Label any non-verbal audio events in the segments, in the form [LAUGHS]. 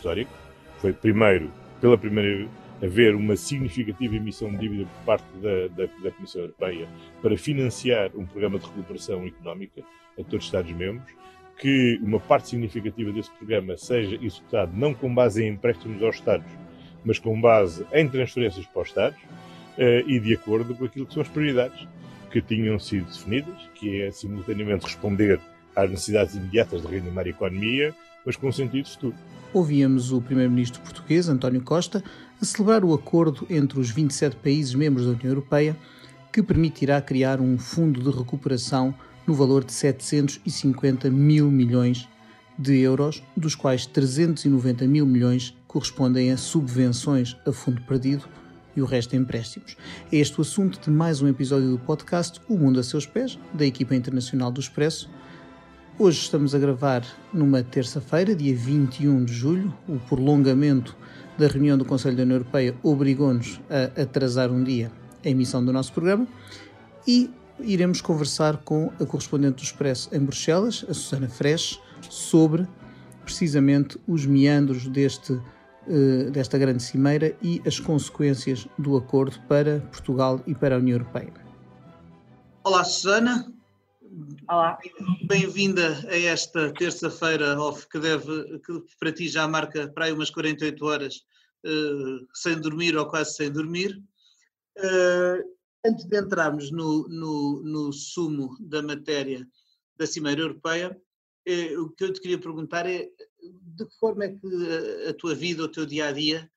histórico. Foi primeiro, pela primeira haver uma significativa emissão de dívida por parte da, da, da, Comissão Europeia para financiar um programa de recuperação económica a todos os Estados-membros, que uma parte significativa desse programa seja executado não com base em empréstimos aos Estados, mas com base em transferências para os Estados uh, e de acordo com aquilo que são as prioridades que tinham sido definidas, que é simultaneamente responder às necessidades imediatas de reanimar a economia, mas com sentido futuro. Ouvíamos o primeiro-ministro português, António Costa, a celebrar o acordo entre os 27 países membros da União Europeia que permitirá criar um fundo de recuperação no valor de 750 mil milhões de euros, dos quais 390 mil milhões correspondem a subvenções a fundo perdido e o resto empréstimos. É este o assunto de mais um episódio do podcast O Mundo a Seus Pés, da equipa internacional do Expresso. Hoje estamos a gravar numa terça-feira, dia 21 de julho. O prolongamento da reunião do Conselho da União Europeia obrigou-nos a atrasar um dia a emissão do nosso programa e iremos conversar com a correspondente do Expresso em Bruxelas, a Susana Fresh, sobre precisamente os meandros deste, eh, desta grande cimeira e as consequências do acordo para Portugal e para a União Europeia. Olá, Susana. Olá. Bem-vinda a esta terça-feira off que deve, que para ti já marca para aí umas 48 horas uh, sem dormir ou quase sem dormir. Uh, antes de entrarmos no, no, no, sumo da matéria da Cimeira Europeia, uh, o que eu te queria perguntar é de que forma é que a, a tua vida, o teu dia a dia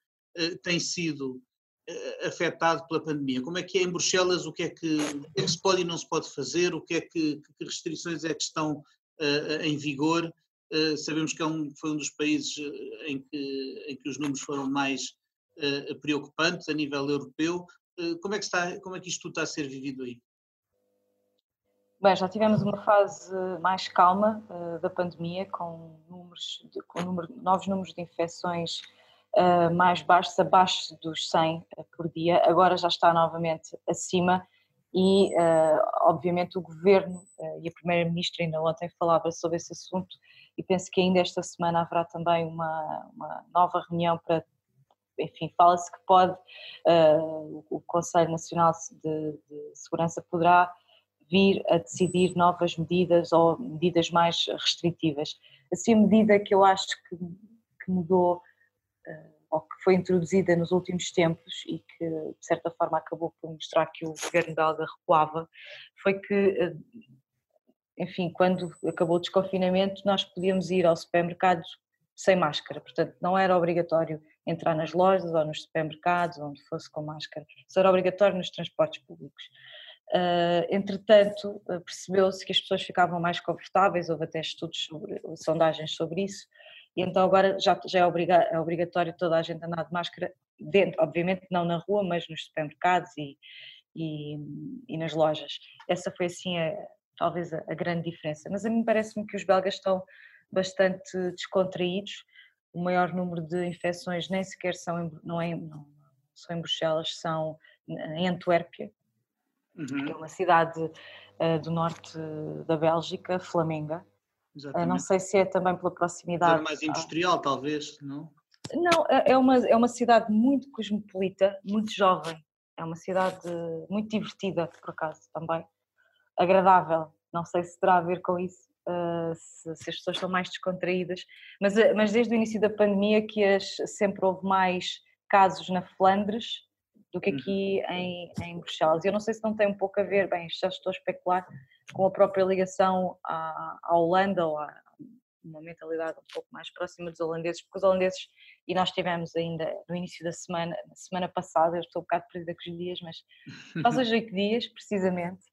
tem sido eh, afetado pela pandemia? Como é que é em Bruxelas? O que é que, o que, é que se pode e não se pode fazer? O que é que, que restrições é que estão uh, em vigor? Uh, sabemos que é um, foi um dos países em que, em que os números foram mais uh, preocupantes a nível europeu. como, é que está, como é que isto está a ser vivido aí? Bem, já tivemos uma fase mais calma da pandemia, com, números com número, novos números de infecções uh, mais baixos, abaixo dos 100 eh, por dia, agora já está novamente acima e, uh, obviamente, o governo uh, e a Primeira-Ministra ainda ontem falava sobre esse assunto e penso que ainda esta semana haverá também uma, uma nova reunião para, enfim, fala-se que pode, uh, o Conselho Nacional de, de, Segurança poderá vir a decidir novas medidas ou medidas mais restritivas. Assim, a medida que eu acho que, que mudou ou que foi introduzida nos últimos tempos e que de certa forma acabou por mostrar que o governo belga recuava, foi que, eh, enfim, quando acabou o desconfinamento, nós podíamos ir ao supermercado sem máscara, portanto não era obrigatório entrar nas lojas ou nos supermercados, onde fosse com máscara, só era obrigatório nos transportes públicos. Uh, entretanto, percebeu-se que as pessoas ficavam mais confortáveis, houve até estudos sobre, sondagens sobre isso, e então agora já, já é, obriga, é obrigatório toda a gente andar de máscara dentro, obviamente não na rua, mas nos supermercados e, e, e nas lojas. Essa foi assim a, talvez a, a grande diferença. Mas a mim parece-me que os belgas estão bastante descontraídos. O maior número de infecções nem sequer são em, não, é, não são em Bruxelas, são em Antuérpia, uhum. que é uma cidade uh, do norte da Bélgica, Flamenga, Exatamente. Não sei se é também pela proximidade. mais industrial, talvez, não? Não, é, é uma, é uma cidade muito cosmopolita, muito jovem. É uma cidade muito divertida, por acaso, também. Agradável. Não sei se terá a ver com isso, uh, se, se, as pessoas são mais descontraídas. Mas, eh, mas desde o início da pandemia que as, sempre houve mais casos na Flandres do que aqui uhum. em, em Bruxelas. Eu não sei se não tem um pouco a ver, bem, já estou a especular, com a própria ligação à, à Holanda ou a uma mentalidade um pouco mais próxima dos holandeses, porque os holandeses, e nós tivemos ainda no início da semana, na semana passada, eu estou um bocado perdida com os dias, mas faz hoje oito dias, precisamente.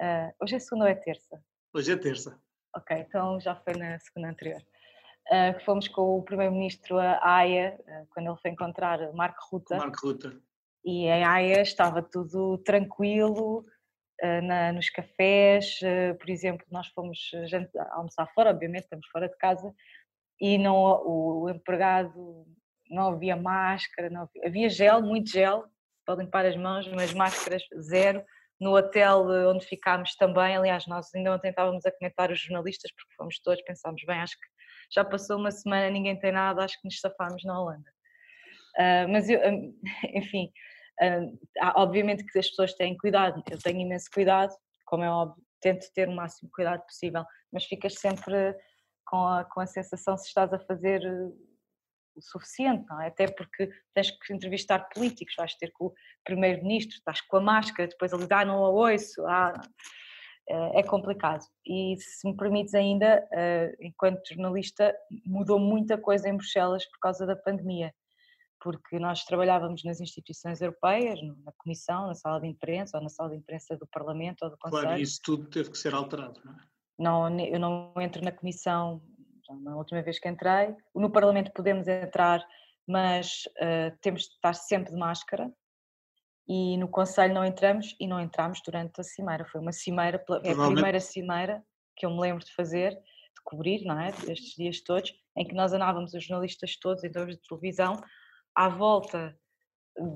Uh, hoje é segunda ou é terça? Hoje é terça. Ok, então já foi na segunda anterior. Uh, fomos com o primeiro-ministro a Haia, uh, quando ele foi encontrar Marco Ruta. Marco Ruta. E em Haia estava tudo tranquilo, na, nos cafés, eh, por exemplo, nós fomos almoçar fora, obviamente estamos fora de casa, e não, o empregado não havia máscara, não havia, havia gel, muito gel para limpar as mãos, mas máscaras zero. No hotel eh, onde ficámos também, aliás, nós ainda ontem estávamos a comentar os jornalistas, porque fomos todos, pensámos, bem, acho que já passou uma semana, ninguém tem nada, acho que nos safámos na Holanda. Uh, mas eu, [LAUGHS] enfim, obviamente que as pessoas têm cuidado, eu tenho imenso cuidado, como é óbvio, tento ter o máximo cuidado possível, mas ficas sempre com a, com a sensação se estás a fazer o suficiente, não é? Até porque tens que entrevistar políticos, vais ter com o primeiro-ministro, estás com a máscara, depois ali, ah, não a ouço, ah, é complicado. E se me permites ainda, eh, enquanto jornalista, mudou muita coisa em Bruxelas por causa da pandemia, porque nós trabalhávamos nas instituições europeias, na Comissão, na sala de imprensa, ou na sala de imprensa do Parlamento ou do Conselho. Claro, isso tudo teve que ser alterado, não é? Não, eu não entro na Comissão na última vez que entrei. No Parlamento podemos entrar, mas uh, temos de estar sempre de máscara. E no Conselho não entramos e não entramos durante a cimeira. Foi uma cimeira, é a primeira cimeira que eu me lembro de fazer, de cobrir, não é? Estes dias todos, em que nós andávamos, os jornalistas todos, em torno de televisão, à volta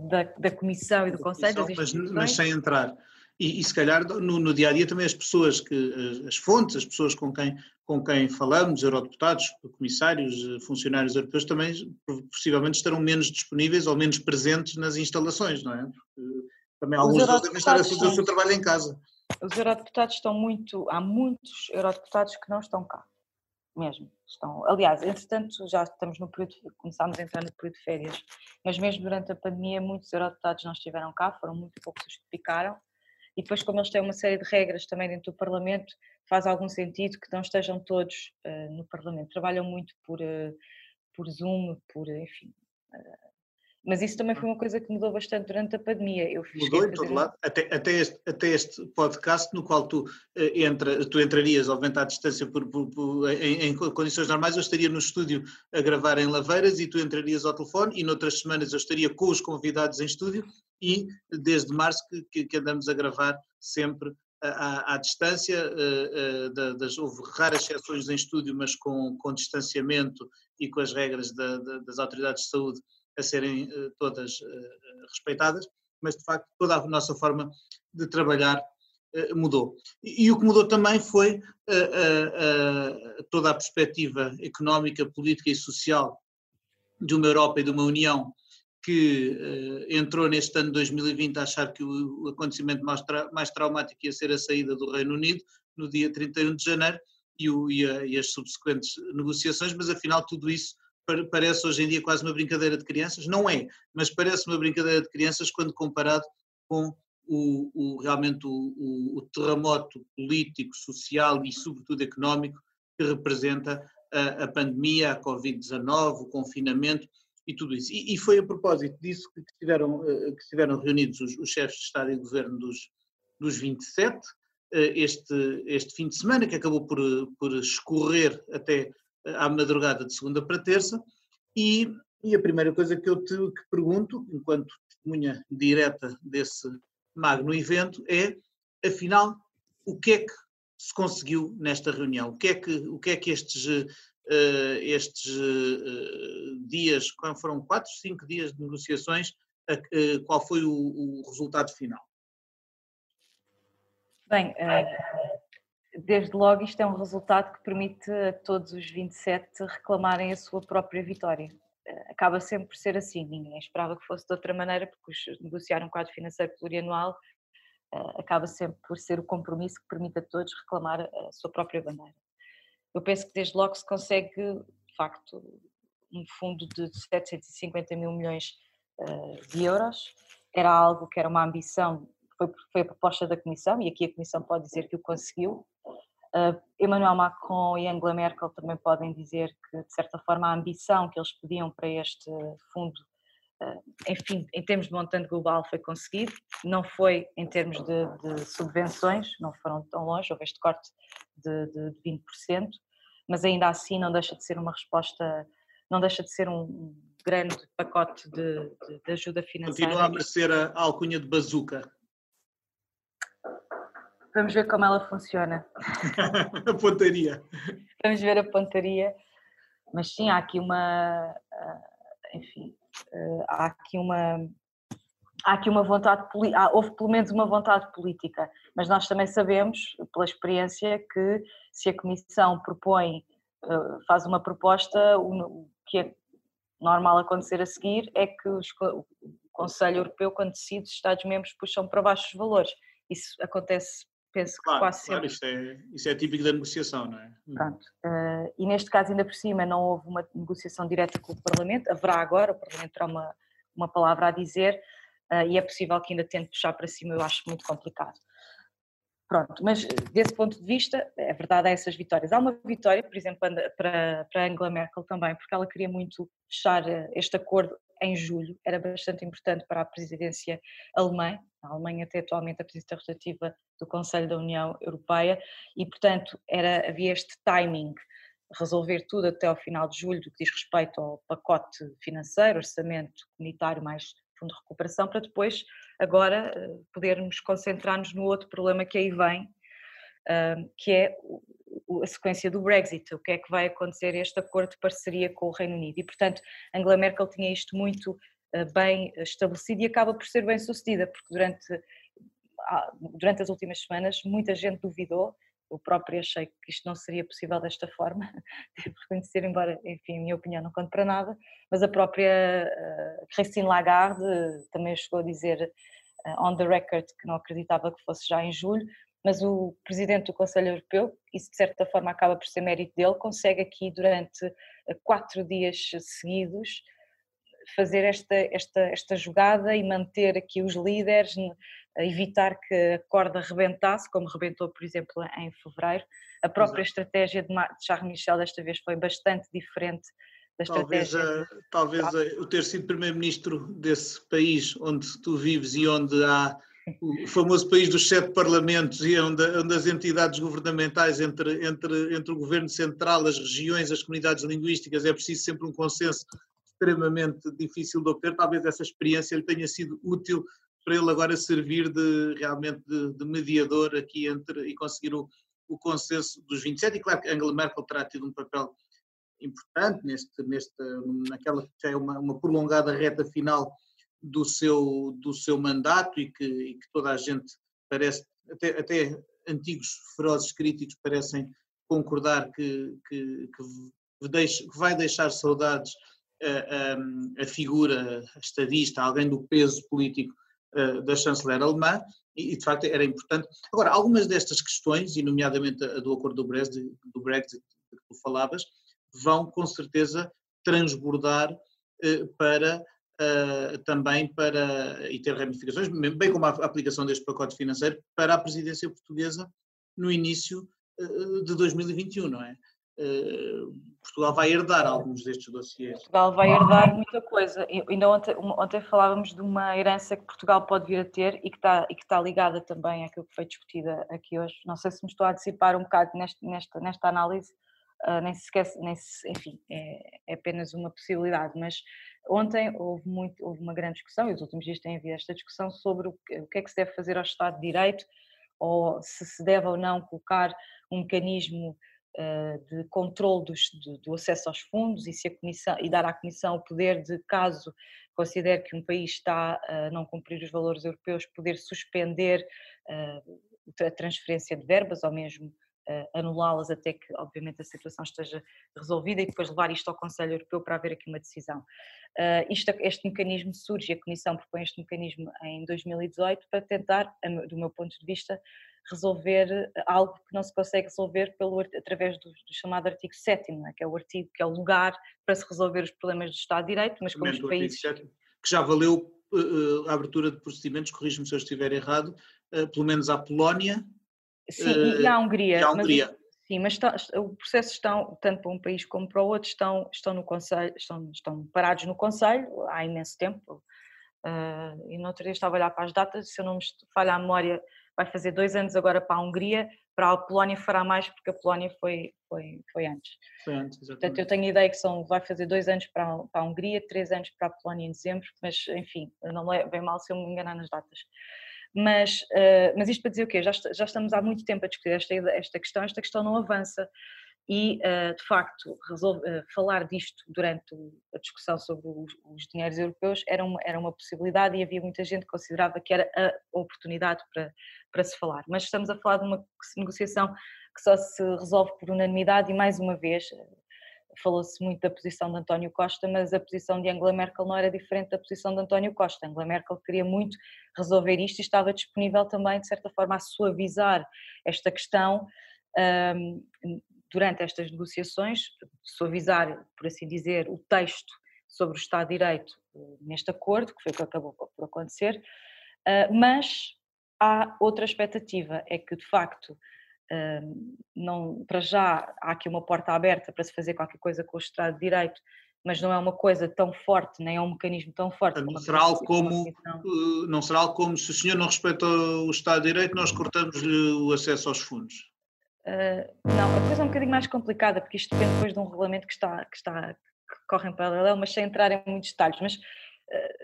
da, da Comissão e do Conselho. Mas, mas sem entrar. E, e, se calhar no, no, dia a dia também as pessoas que as fontes, as pessoas com quem com quem falamos, eurodeputados, comissários, funcionários europeus também possivelmente estarão menos disponíveis ou menos presentes nas instalações, não é? Porque também alguns deles devem estar a fazer o seu trabalho em casa. Os eurodeputados estão muito, há muitos eurodeputados que não estão cá, mesmo. Estão, aliás, entretanto já estamos no período, começámos a entrar no período de férias, mas mesmo durante a pandemia muitos eurodeputados não estiveram cá, foram muito poucos os que ficaram, e depois como eles têm uma série de regras também dentro do Parlamento, faz algum sentido que não estejam todos uh, no Parlamento. Trabalham muito por, uh, por Zoom, por, enfim. Uh, mas isso também foi uma coisa que mudou bastante durante a pandemia. Eu mudou em todo lado, até, até, este, até este podcast no qual tu, entra, tu entrarias, obviamente, à distância por, por, por em, em, condições normais, eu estaria no estúdio a gravar em Laveiras e tu entrarias ao telefone e noutras semanas eu estaria com os convidados em estúdio e desde março que, que andamos a gravar sempre à, à distância, uh, uh, das, houve raras exceções em estúdio, mas com, com distanciamento e com as regras da, da, das autoridades de saúde a serem uh, todas respeitadas, mas de facto toda a nossa forma de trabalhar mudou. E, e, o que mudou também foi toda a perspectiva económica, política e social de uma Europa e de uma União que uh, entrou neste ano de 2020 a achar que o, o acontecimento mais, tra mais, traumático ia ser a saída do Reino Unido no dia 31 de janeiro e, o, e, a, e as subsequentes negociações, mas afinal tudo isso parece hoje em dia quase uma brincadeira de crianças. Não é, mas parece uma brincadeira de crianças quando comparado com o, o realmente o, o, terremoto político, social e sobretudo económico que representa a, a pandemia, a Covid-19, o confinamento e tudo isso. E, e, foi a propósito disso que estiveram, eh, que estiveram reunidos os, os, chefes de Estado e de Governo dos, dos 27, eh, este, este fim de semana, que acabou por, por escorrer até à madrugada de segunda para terça, e, e a primeira coisa que eu te que pergunto, enquanto testemunha direta desse magno evento, é, afinal, o que é que se conseguiu nesta reunião? O que é que, o que, é que estes uh, estes uh, dias, foram quatro, cinco dias de negociações, uh, qual foi o, o, resultado final? Bem, desde logo isto é um resultado que permite a todos os 27 reclamarem a sua própria vitória. Acaba sempre por ser assim, ninguém esperava que fosse de outra maneira, porque negociar um quadro financeiro plurianual acaba sempre por ser o compromisso que permite a todos reclamar a sua própria bandeira eu penso que desde logo se consegue, de facto, um fundo de 750 mil milhões uh, de euros. Era algo que era uma ambição, foi, foi a proposta da Comissão, e aqui a Comissão pode dizer que o conseguiu. Uh, Emmanuel Macron e Angela Merkel também podem dizer que, de certa forma, a ambição que eles pediam para este fundo, uh, enfim, em termos de montante global, foi conseguido. Não foi em termos de, de subvenções, não foram tão longe, houve este corte de, de, de 20%, mas ainda assim não deixa de ser uma resposta, não deixa de ser um grande pacote de, de, ajuda financeira. Continua a merecer a alcunha de bazuca. Vamos ver como ela funciona. [LAUGHS] a pontaria. Vamos ver a pontaria. Mas sim, há aqui uma. Ah, enfim, ah, há aqui uma há aqui uma vontade, houve pelo menos uma vontade política, mas nós também sabemos, pela experiência, que se a Comissão propõe faz uma proposta, o que é normal acontecer a seguir é que os, o Conselho Europeu, quando decide, os Estados-membros puxam para baixo os valores. Isso acontece, penso que claro, quase claro, sempre. Isso é, isso é típico da negociação, não é? Pronto. Uh, e neste caso, ainda por cima, não houve uma negociação direta com o Parlamento, haverá agora, o Parlamento terá uma, uma palavra a dizer, uh, e é possível que ainda tente puxar para cima, eu acho muito complicado. Pronto, mas desse ponto de vista, é verdade, há essas vitórias. Há uma vitória, por exemplo, para, para Angela Merkel também, porque ela queria muito fechar eh, este acordo em julho, era bastante importante para a presidência alemã, a Alemanha até atualmente a presidência rotativa do Conselho da União Europeia, e portanto era, havia este timing, resolver tudo até ao final de julho, do que diz respeito ao pacote financeiro, orçamento comunitário mais fundo de recuperação, para depois, agora, eh, podermos concentrar-nos no outro problema que aí vem, que é a sequência do Brexit, o que é que vai acontecer este acordo de parceria com o Reino Unido. E, portanto, Angela Merkel tinha isto muito eh, bem estabelecido e acaba por ser bem sucedida, porque durante, durante as últimas semanas muita gente duvidou eu própria achei que isto não seria possível desta forma, [LAUGHS] devo reconhecer, embora, enfim, a minha opinião não conte para nada, mas a própria Christine Lagarde também chegou a dizer on the record que não acreditava que fosse já em julho, mas o presidente do Conselho Europeu, isso de certa forma acaba por ser mérito dele, consegue aqui durante eh, quatro dias seguidos fazer esta, esta, esta jogada e manter aqui os líderes evitar que a corda rebentasse, como rebentou, por exemplo, em fevereiro. A própria Exato. estratégia de Charles Michel desta vez foi bastante diferente da talvez, estratégia. A, talvez a, o ter sido primeiro-ministro desse país onde tu vives e onde há o famoso país dos sete parlamentos e onde, onde as entidades governamentais entre, entre, entre o governo central, as regiões, as comunidades linguísticas, é preciso sempre um consenso extremamente difícil de obter. Talvez essa experiência lhe tenha sido útil para ele agora servir de realmente de, de mediador aqui entre e conseguir o, o, consenso dos 27. E claro que Angela Merkel terá tido um papel importante neste, neste, naquela que já é uma, uma prolongada reta final do seu, do seu mandato e que, e que toda a gente parece, até, até antigos ferozes críticos parecem concordar que, que, que, deixe, que vai deixar saudades a, a, a, figura estadista, alguém do peso político uh, da chanceler alemã, e, e, de facto era importante. Agora, algumas destas questões, e nomeadamente a do acordo do Brexit, do Brexit que tu falavas, vão com certeza transbordar uh, para uh, também para, e ter ramificações, bem como a aplicação deste pacote financeiro, para a presidência portuguesa no início de 2021, não é? Portugal vai herdar alguns destes dossiês. Portugal vai herdar muita coisa. Ainda ontem, ontem, falávamos de uma herança que Portugal pode vir a ter e que, está, e que está ligada também àquilo que foi discutida aqui hoje. Não sei se me estou a antecipar um bocado neste, nesta, nesta análise, uh, nem se esquece, nem se, enfim, é, é, apenas uma possibilidade, mas ontem houve, muito, houve uma grande discussão, e os últimos dias têm havido esta discussão sobre o que, o que é que se deve fazer ao Estado de Direito, ou se se deve ou não colocar um mecanismo eh, de controle dos, do, do, acesso aos fundos e, se a comissão, e dar à Comissão o poder de, caso considere que um país está a não cumprir os valores europeus, poder suspender uh, a transferência de verbas ou mesmo anulá-las até que, obviamente, a situação esteja resolvida e depois levar isto ao Conselho Europeu para haver aqui uma decisão. Uh, isto, este mecanismo surge, a Comissão propõe este mecanismo em 2018 para tentar, do meu ponto de vista, resolver eh, algo que não se consegue resolver pelo, através do, do chamado artigo 7 é? que é o artigo que é o lugar para se resolver os problemas do Estado de Direito, mas como os países... 7, que já valeu uh, a abertura de procedimentos, corrijo-me se eu estiver errado, uh, pelo menos à Polónia... Sim, uh, e à Hungria. E à Hungria. Mas, sim, mas está, o processo estão, tanto para um país como para o outro, estão, estão no Conselho, estão, estão parados no Conselho há imenso tempo. Uh, e no outro dia estava a olhar para as datas, se eu não me falha a memória, vai fazer dois anos agora para a Hungria, para a Polónia fará mais porque a Polónia foi, foi, foi antes. Foi antes, exatamente. Portanto, eu tenho a ideia que são, vai fazer dois anos para a, para a Hungria, três anos para a Polónia em dezembro, mas enfim, não é bem mal se eu me enganar nas datas. Mas, uh, mas isto para dizer o quê? Já, já estamos há muito tempo a discutir esta, esta questão, esta questão não avança e, uh, de facto, resolve, uh, falar disto durante a discussão sobre os, os, dinheiros europeus era uma, era uma possibilidade e havia muita gente que considerava que era a oportunidade para, para se falar. Mas estamos a falar de uma negociação que só se resolve por unanimidade e mais uma vez falou-se muito da posição de António Costa, mas a posição de Angela Merkel não era diferente da posição de António Costa. Angela Merkel queria muito resolver isto e estava disponível também, de certa forma, a suavizar esta questão um, durante estas negociações, suavizar, por assim dizer, o texto sobre o Estado de Direito eh, neste acordo, que foi o que acabou por acontecer, uh, mas há outra expectativa, é que de facto não, para já há aqui uma porta aberta para se fazer qualquer coisa com o Estado de Direito, mas não é uma coisa tão forte, nem é um mecanismo tão forte. Não será, algo como, eh, não será algo como se o senhor não respeita o Estado de Direito, nós cortamos-lhe o acesso aos fundos. Uh, não, a coisa é um bocadinho mais complicada, porque isto depende depois de um regulamento que está, que está que corre em paralelo, mas sem entrar em muitos detalhes. Mas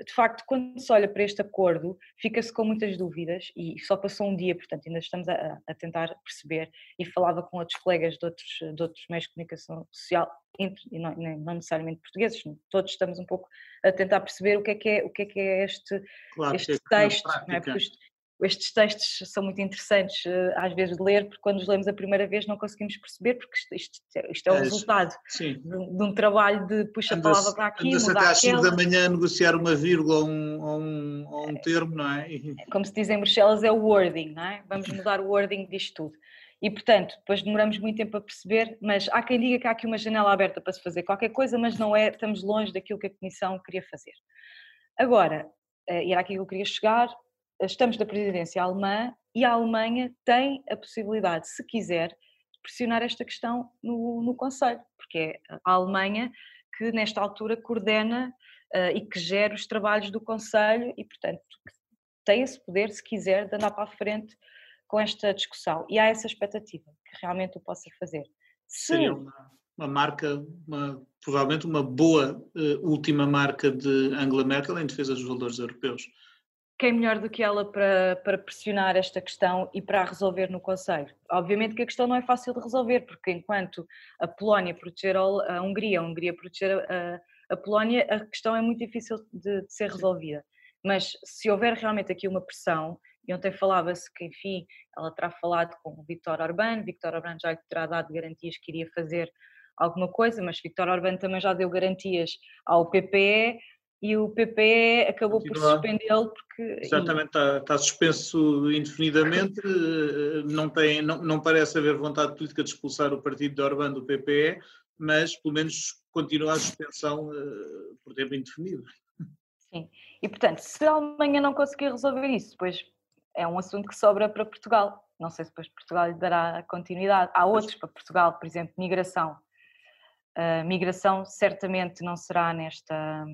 de facto, quando se olha para este acordo, fica-se com muitas dúvidas e só passou um dia, portanto, ainda estamos a, a tentar perceber. E falava com outros colegas de outros, de outros meios de comunicação social, entre, e não, não, necessariamente portugueses, todos estamos um pouco a tentar perceber o que é que é, o que é, que é este, claro, este é texto, não é? Porque estes textos são muito interessantes eh, às vezes de ler, porque quando os lemos a primeira vez não conseguimos perceber, porque isto, isto, isto é o é, resultado de, de, um trabalho de puxa a palavra para aqui, anda até às 5 da manhã a negociar uma vírgula ou um, ou um, ou um termo, não é? é? Como se diz em Bruxelas, é o wording, não é? Vamos mudar o wording disto tudo. E, portanto, depois demoramos muito tempo a perceber, mas há quem diga que há aqui uma janela aberta para se fazer qualquer coisa, mas não é, estamos longe daquilo que a Comissão queria fazer. Agora, eh, e era aqui que eu queria chegar, estamos da presidência alemã e a Alemanha tem a possibilidade, se quiser, de pressionar esta questão no, no Conselho, porque é a Alemanha que nesta altura coordena uh, e que gera os trabalhos do Conselho e, portanto, tem esse poder, se quiser, de andar para a frente com esta discussão. E há essa expectativa que realmente o possa fazer. Se... Seria uma, uma marca, uma, provavelmente uma boa uh, última marca de Angela Merkel em defesa dos valores europeus quem melhor do que ela para, para pressionar esta questão e para a resolver no Conselho? Obviamente que a questão não é fácil de resolver, porque enquanto a Polónia proteger a Hungria, a Hungria proteger a, a Polónia, a questão é muito difícil de, de, ser resolvida. Mas se houver realmente aqui uma pressão, e ontem falava-se que, enfim, ela terá falado com o Viktor Orbán, Viktor Orbán já terá dado garantias que iria fazer alguma coisa, mas Viktor Orbán também já deu garantias ao PPE, e o PPE acabou Continua. por suspendê-lo porque... Exatamente, está, está, suspenso indefinidamente, eh, não, tem, não, não parece haver vontade política de expulsar o partido de Orbán do PPE, mas pelo menos continua a suspensão uh, por tempo indefinido. Sim, e portanto, se a Alemanha não conseguir resolver isso, depois é um assunto que sobra para Portugal. Não sei se depois Portugal lhe dará continuidade. Há outros para Portugal, por exemplo, migração. Uh, migração certamente não será nesta,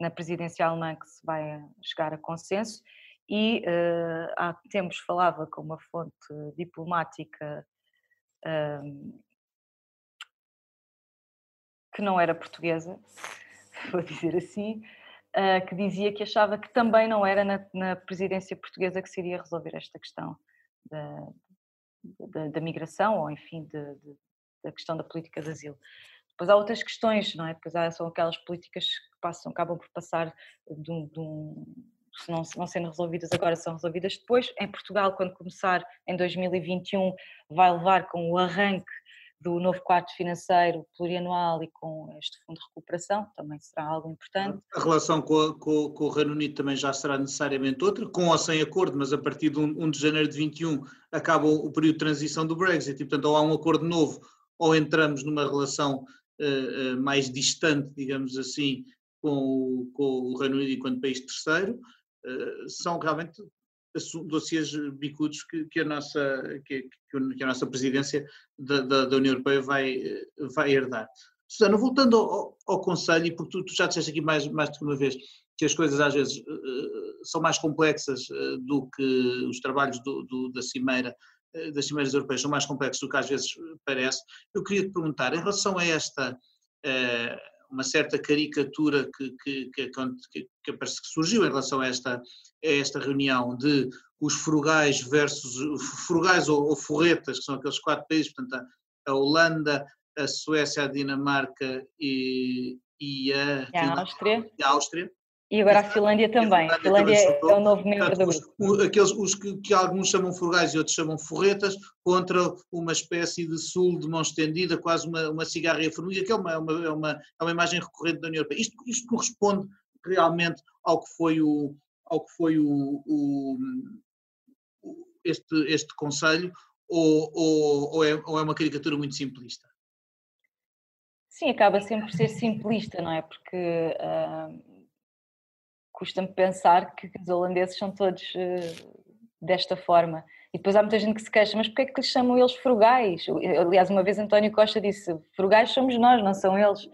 na presidência alemã que se vai chegar a consenso e uh, há tempos falava com uma fonte diplomática uh, que não era portuguesa, [LAUGHS] vou dizer assim, uh, que dizia que achava que também não era na, na, presidência portuguesa que se iria resolver esta questão da, da, da migração ou, enfim, de, de, da questão da política de asilo. Depois há outras questões, não é? Depois há, são aquelas políticas que passam, acabam por passar de um, de um se não, não sendo resolvidas agora, são resolvidas depois. Em Portugal, quando começar em 2021, vai levar com o arranque do novo quadro financeiro plurianual e com este fundo de recuperação, também será algo importante. A relação com, a, com, com, o Reino Unido também já será necessariamente outra, com ou sem acordo, mas a partir de 1, 1 de janeiro de 21 acaba o período de transição do Brexit e, portanto, ou há um acordo novo ou entramos numa relação uh, mais distante, digamos assim, com o, com o Reino Unido enquanto país terceiro, uh, são realmente dossiês bicudos que, que, a nossa, que, que, a nossa presidência da, da, da, União Europeia vai, vai herdar. Susana, voltando ao, ao Conselho, e porque tu, tu, já disseste aqui mais, mais de uma vez que as coisas às vezes uh, são mais complexas uh, do que os trabalhos do, do, da Cimeira das cimeiras europeias são mais complexos do que às vezes parece. Eu queria te perguntar, em relação a esta, eh, uma certa caricatura que, que, que, que, que surgiu em relação a esta, a esta reunião de os frugais versus, frugais ou, ou forretas, que são aqueles quatro países, portanto a, a Holanda, a Suécia, a Dinamarca e, e a, e a Áustria. E a Áustria. E agora a Finlândia também. A Finlândia é, é o novo membro do grupo. aqueles os que, que, alguns chamam furgais e outros chamam forretas, contra uma espécie de sul de mão estendida, quase uma, uma cigarra formiga, que é uma, é uma, é uma, é uma imagem recorrente da União Europeia. Isto, isto corresponde realmente ao que foi o, ao que foi o, o este, este Conselho ou, ou, ou, é, ou é uma caricatura muito simplista? Sim, acaba sempre por ser simplista, não é? Porque uh, custa-me pensar que os holandeses são todos uh, desta forma. E depois há muita gente que se queixa, mas porquê é que lhes chamam eles frugais? Aliás, uma vez António Costa disse, frugais somos nós, não são eles.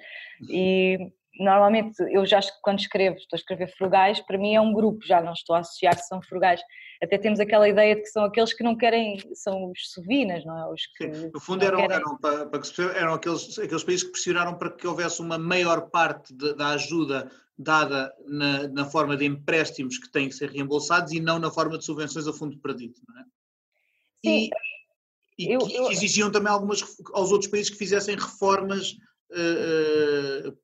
E normalmente eu já quando escrevo, estou a escrever frugais, para mim é um grupo, já não estou a associar que são frugais. Até temos aquela ideia de que são aqueles que não querem, são os sovinas, não é? Os que Sim, no fundo eram, querem... eram, para, para que eram aqueles, aqueles países que pressionaram para que houvesse uma maior parte de, da ajuda dada na, na, forma de empréstimos que têm que ser reembolsados e não na forma de subvenções a fundo perdido, não é? Sim. E, e eu, eu... exigiam também algumas aos outros países que fizessem reformas uh, uh,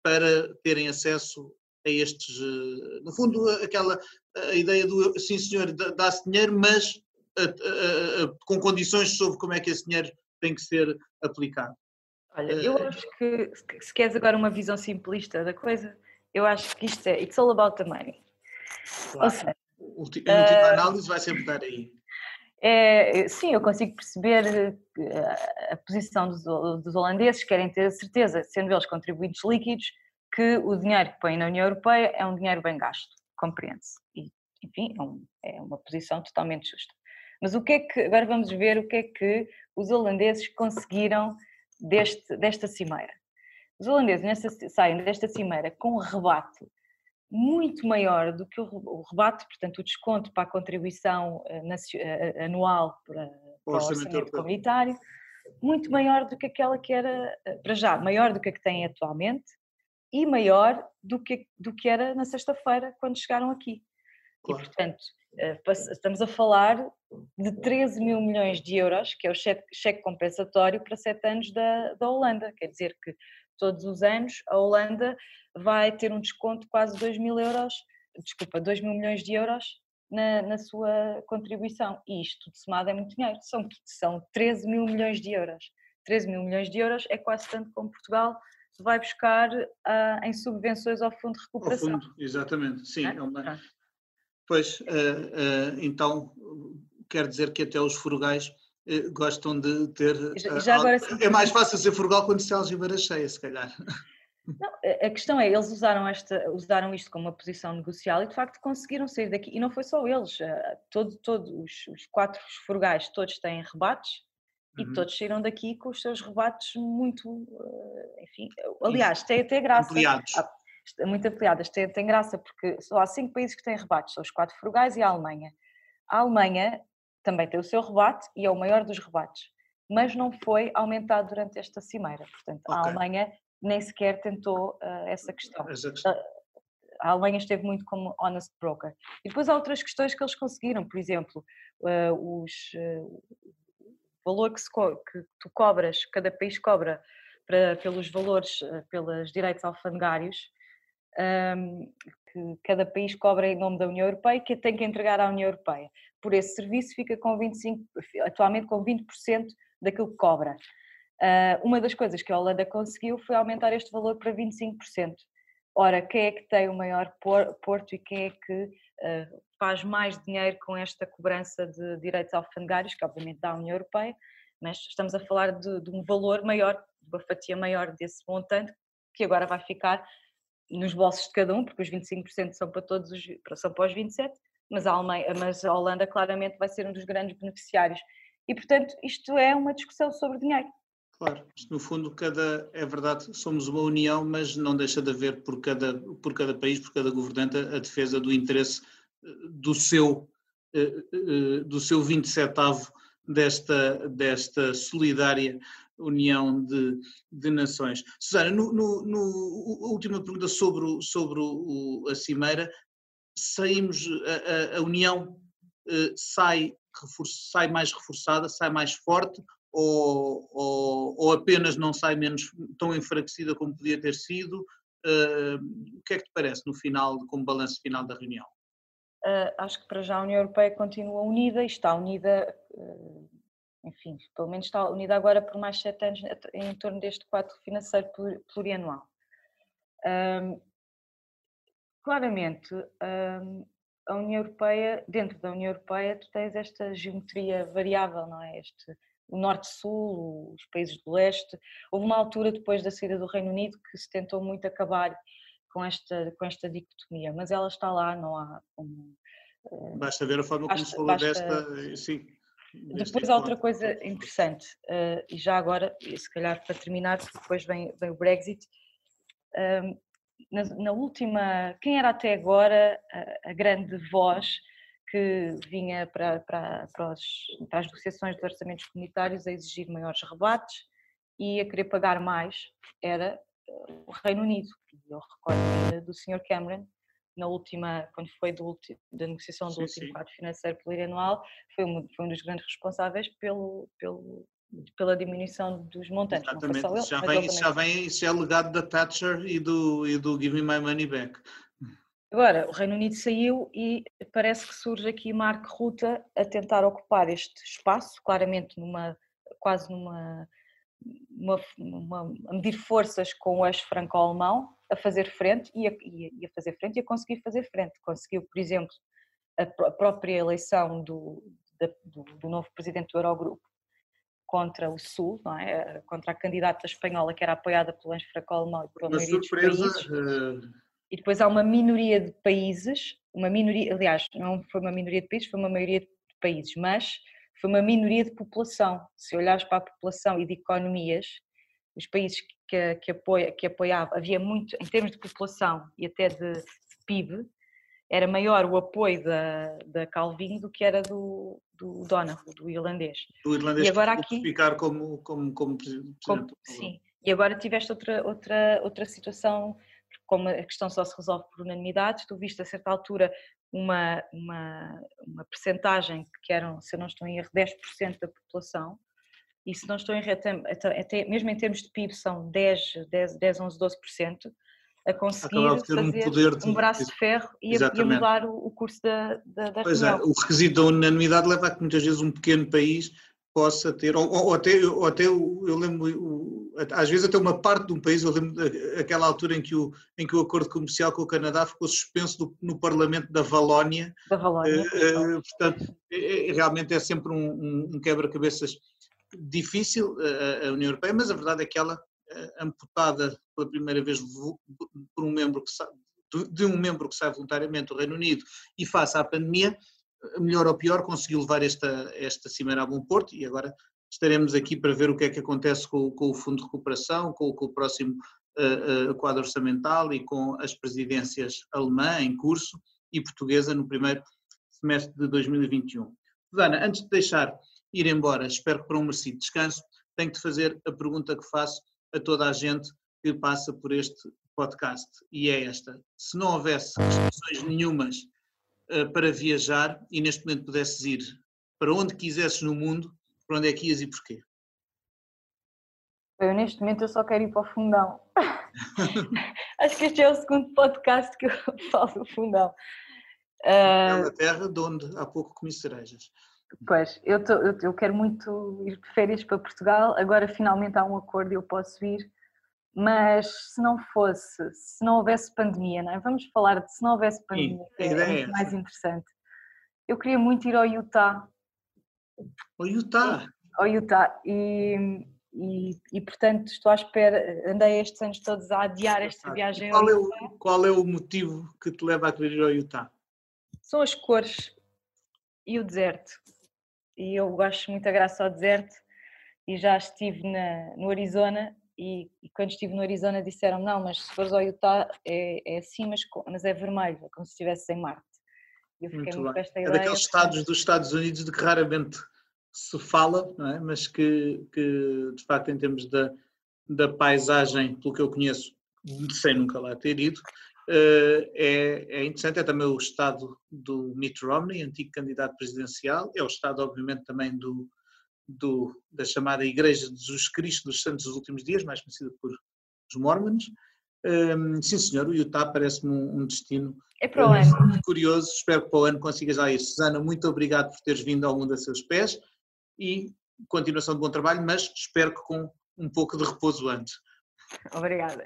para terem acesso a estes, uh, no fundo, aquela a ideia do sim senhor, dá-se dinheiro, mas com condições sobre como é que esse dinheiro tem que ser aplicado. Olha, eu acho que se queres agora uma visão simplista da coisa, eu acho que isto é it's all about the money. Claro. Ou seja, a última uh, análise vai sempre dar aí. É, sim, eu consigo perceber a posição dos, dos holandeses, querem ter a certeza, sendo eles contribuintes líquidos, que o dinheiro que põem na União Europeia é um dinheiro bem gasto, compreende-se. E, enfim, é, um, é, uma posição totalmente justa. Mas o que é que, agora vamos ver o que é que os holandeses conseguiram deste, desta cimeira. Os holandeses saem desta cimeira com um rebate muito maior do que o rebate, portanto, o desconto para a contribuição eh, eh, anual para, para o orçamento comunitário, muito maior do que aquela que era, eh, para já, maior do que a que têm atualmente e maior do que, do que era na sexta-feira, quando chegaram aqui. Claro. E, portanto, estamos a falar de 13 mil milhões de euros, que é o cheque, cheque compensatório para sete anos da, da Holanda. Quer dizer que todos os anos a Holanda vai ter um desconto de quase 2 mil euros, desculpa, 2 mil milhões de euros na, na sua contribuição. E isto tudo somado é muito dinheiro, são, são 13 mil milhões de euros. 13 mil milhões de euros é quase tanto como Portugal vai buscar uh, em subvenções ao Fundo de Recuperação. Ao fundo, exatamente, sim. É? É uma... Pois, uh, uh, então, quer dizer que até os frugais gostam de ter. Já, já agora, é mais fácil ser frugal quando se a algibeira cheia, se calhar. Não, a questão é, eles usaram, esta, usaram isto como uma posição negocial e de facto conseguiram sair daqui. E não foi só eles, eh, todos todo, os, os, quatro frugais todos têm rebates uhum. e todos saíram daqui com os seus rebates muito, eh, enfim, aliás, tem até graça. Ampliados. Ah, muito ampliadas, tem, tem graça porque só há cinco países que têm rebates, são os quatro frugais e a Alemanha. A Alemanha também tem o seu rebate e é o maior dos rebates, mas não foi aumentado durante esta cimeira. Portanto, okay. a Alemanha nem sequer tentou uh, essa questão. Questão. A Alemanha esteve muito como honest broker. E depois há outras questões que eles conseguiram, por exemplo, uh, os, uh, o valor que, que, tu cobras, cada país cobra para, pelos valores, pelos direitos alfandegários, um, que cada país cobra em nome da União Europeia, que tem que entregar à União Europeia. Por esse serviço fica com 25, atualmente com 20% daquilo que cobra. Uh, uma das coisas que a Holanda conseguiu foi aumentar este valor para 25%. Ora, quem é que tem o maior porto e quem é que uh, faz mais dinheiro com esta cobrança de direitos alfandegários, que obviamente dá a União Europeia, mas estamos a falar de, de um valor maior, de uma fatia maior desse montante, que agora vai ficar nos bolsos de cada um, porque os 25% são para todos os, são para os 27, mas a, Alemanha, mas a Holanda claramente vai ser um dos grandes beneficiários. E, portanto, isto é uma discussão sobre dinheiro. Claro, no fundo, cada, é verdade, somos uma união, mas não deixa de haver por cada, por cada país, por cada governante, a defesa do interesse eh, do seu, eh, eh, do seu 27 desta, desta solidária união de, de nações. Susana, no, no, no, última pergunta sobre, o, sobre o, a Cimeira, saímos, a, a, a União sai, sai mais reforçada, sai mais forte ou, ou, ou, apenas não sai menos tão enfraquecida como podia ter sido? o que é que te parece no final, como balanço final da reunião? Uh, acho que para já a União Europeia continua unida e está unida, uh, enfim, pelo menos está unida agora por mais sete anos em torno deste quadro financeiro plurianual. Um, claramente, um, a União Europeia, dentro da União Europeia, tu tens esta geometria variável, não é? Este, o Norte-Sul, os países do Leste. Houve uma altura depois da saída do Reino Unido que se tentou muito acabar com esta, com esta dicotomia, mas ela está lá, não há como. Eh, basta ver a forma como se falou basta... desta. Sim. Depois há outra coisa interessante, uh, e já agora, se calhar para terminar, depois vem, vem o Brexit. Uh, na, na, última, quem era até agora a, a grande voz que vinha para, para, para, os, para, as negociações de orçamentos comunitários a exigir maiores rebates e a querer pagar mais era o Reino Unido. Eu recordo do Sr. Cameron, na última, quando foi do, da negociação do sim, último sim. quadro financeiro plurianual, foi um, foi um dos grandes responsáveis pelo, pelo, pela diminuição dos montantes. Exatamente, ele, já, vem, também... já vem, isso é legado da Thatcher e do, e do Give Me My Money Back. Agora, o Reino Unido saiu e parece que surge aqui Mark Rutte a tentar ocupar este espaço, claramente numa, quase numa uma, uma, a medir forças com o eixo franco-alemão, a fazer frente e a, e a, fazer frente e a conseguir fazer frente. Conseguiu, por exemplo, a, própria eleição do, do, do, novo presidente do Eurogrupo contra o Sul, não é? contra a candidata espanhola que era apoiada pelo eixo franco-alemão e por uma maioria surpresa. Uh... E depois há uma minoria de países, uma minoria, aliás, não foi uma minoria de países, foi uma maioria de países, mas foi uma minoria de população. Se olhares para a população e de economias, os países que, que, apoia, que apoiavam, havia muito, em termos de população e até de, de PIB, era maior o apoio da, da Calvin do que era do, do Donald, do irlandês. Do irlandês e agora aqui ficar como, como, como presidente. Como, sim, e agora tiveste outra, outra, outra situação, como a questão só se resolve por unanimidade, tu viste a certa altura uma, uma, uma percentagem que eram, se eu não estou em erro, 10% da população, e se não estou em erro, até, mesmo em termos de PIB são 10, 10, 10 11, 12%, a conseguir fazer um, de, um braço de ferro e a, a mudar o, o, curso da, da, da Pois é, o requisito da unanimidade leva a que muitas vezes um pequeno país possa ter, ou, ou até, ou até eu lembro, às vezes até uma parte de um país, eu lembro daquela altura em que o, em que o acordo comercial com o Canadá ficou suspenso do, no Parlamento da Valónia. Da Valónia. Uh, portanto, é, é, realmente é sempre um, um quebra-cabeças difícil a, a, União Europeia, mas a verdade é que ela, amputada pela primeira vez por um membro que de um membro que sai voluntariamente do Reino Unido e face à pandemia, melhor ou pior, conseguiu levar esta, esta cimeira a bom porto e agora estaremos aqui para ver o que é que acontece com, com o Fundo de Recuperação, com, com o próximo uh, uh, quadro orçamental e com as presidências alemã em curso e portuguesa no primeiro semestre de 2021. Susana, antes de deixar ir embora, espero que para um merecido descanso, tenho de fazer a pergunta que faço a toda a gente que passa por este podcast e é esta: se não houvesse restrições nenhumas eh, para viajar e neste momento pudesses ir para onde quisesses no mundo, para onde é que ias e porquê? Eu neste momento eu só quero ir para o fundão. [LAUGHS] Acho que este é o segundo podcast que eu [LAUGHS] falo do fundão. Uh... terra de onde há pouco comi cerejas. Pois, eu, tô, eu, eu, quero muito ir de férias para Portugal, agora finalmente há um acordo e eu posso ir mas se não fosse, se não houvesse pandemia, não é? vamos falar de se não houvesse pandemia, Sim, é, é muito mais interessante. Eu queria muito ir ao Utah. Ao Utah? Ao Utah e, e, e, portanto estou à espera, andei estes anos todos a adiar esta viagem qual, é o, qual é o motivo que te leva a querer ir ao Utah? São as cores e o deserto. E eu gosto muito da graça ao deserto e já estive na, no Arizona e, e, quando estive no Arizona disseram não, mas se fores ao Utah é, é assim, mas, mas é vermelho, é como se estivesse em Marte. E eu fiquei muito, muito com esta ideia. É daqueles estados dos Estados Unidos de que raramente se fala, é? mas que, que de facto em termos da, da paisagem, pelo que eu conheço, sem nunca lá ter ido, é, é interessante, é também o estado do Mitt Romney, antigo candidato presidencial, é o estado obviamente também do, do, da chamada Igreja de Jesus Cristo dos Santos dos Últimos Dias, mais conhecida por os Mormons, Um, sim, senhor, o Utah parece-me um, um, destino é para o ano. curioso. Espero que para o ano consigas já ir. Susana, muito obrigado por teres vindo ao mundo a seus pés e continuação de bom trabalho, mas espero que com um pouco de repouso antes. Obrigada.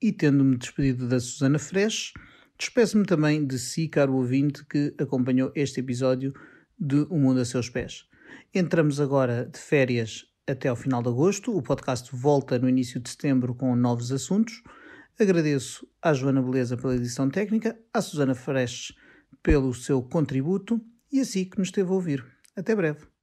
E tendo-me despedido da Susana Fresh, despeço-me também de si, caro ouvinte, que acompanhou este episódio de O Mundo a Seus Pés. Entramos agora de férias até ao final de agosto. O podcast volta no início de setembro com novos assuntos. Agradeço à Joana Beleza pela edição técnica, à Susana Fresh pelo seu contributo e a si que nos esteve a ouvir. Até breve.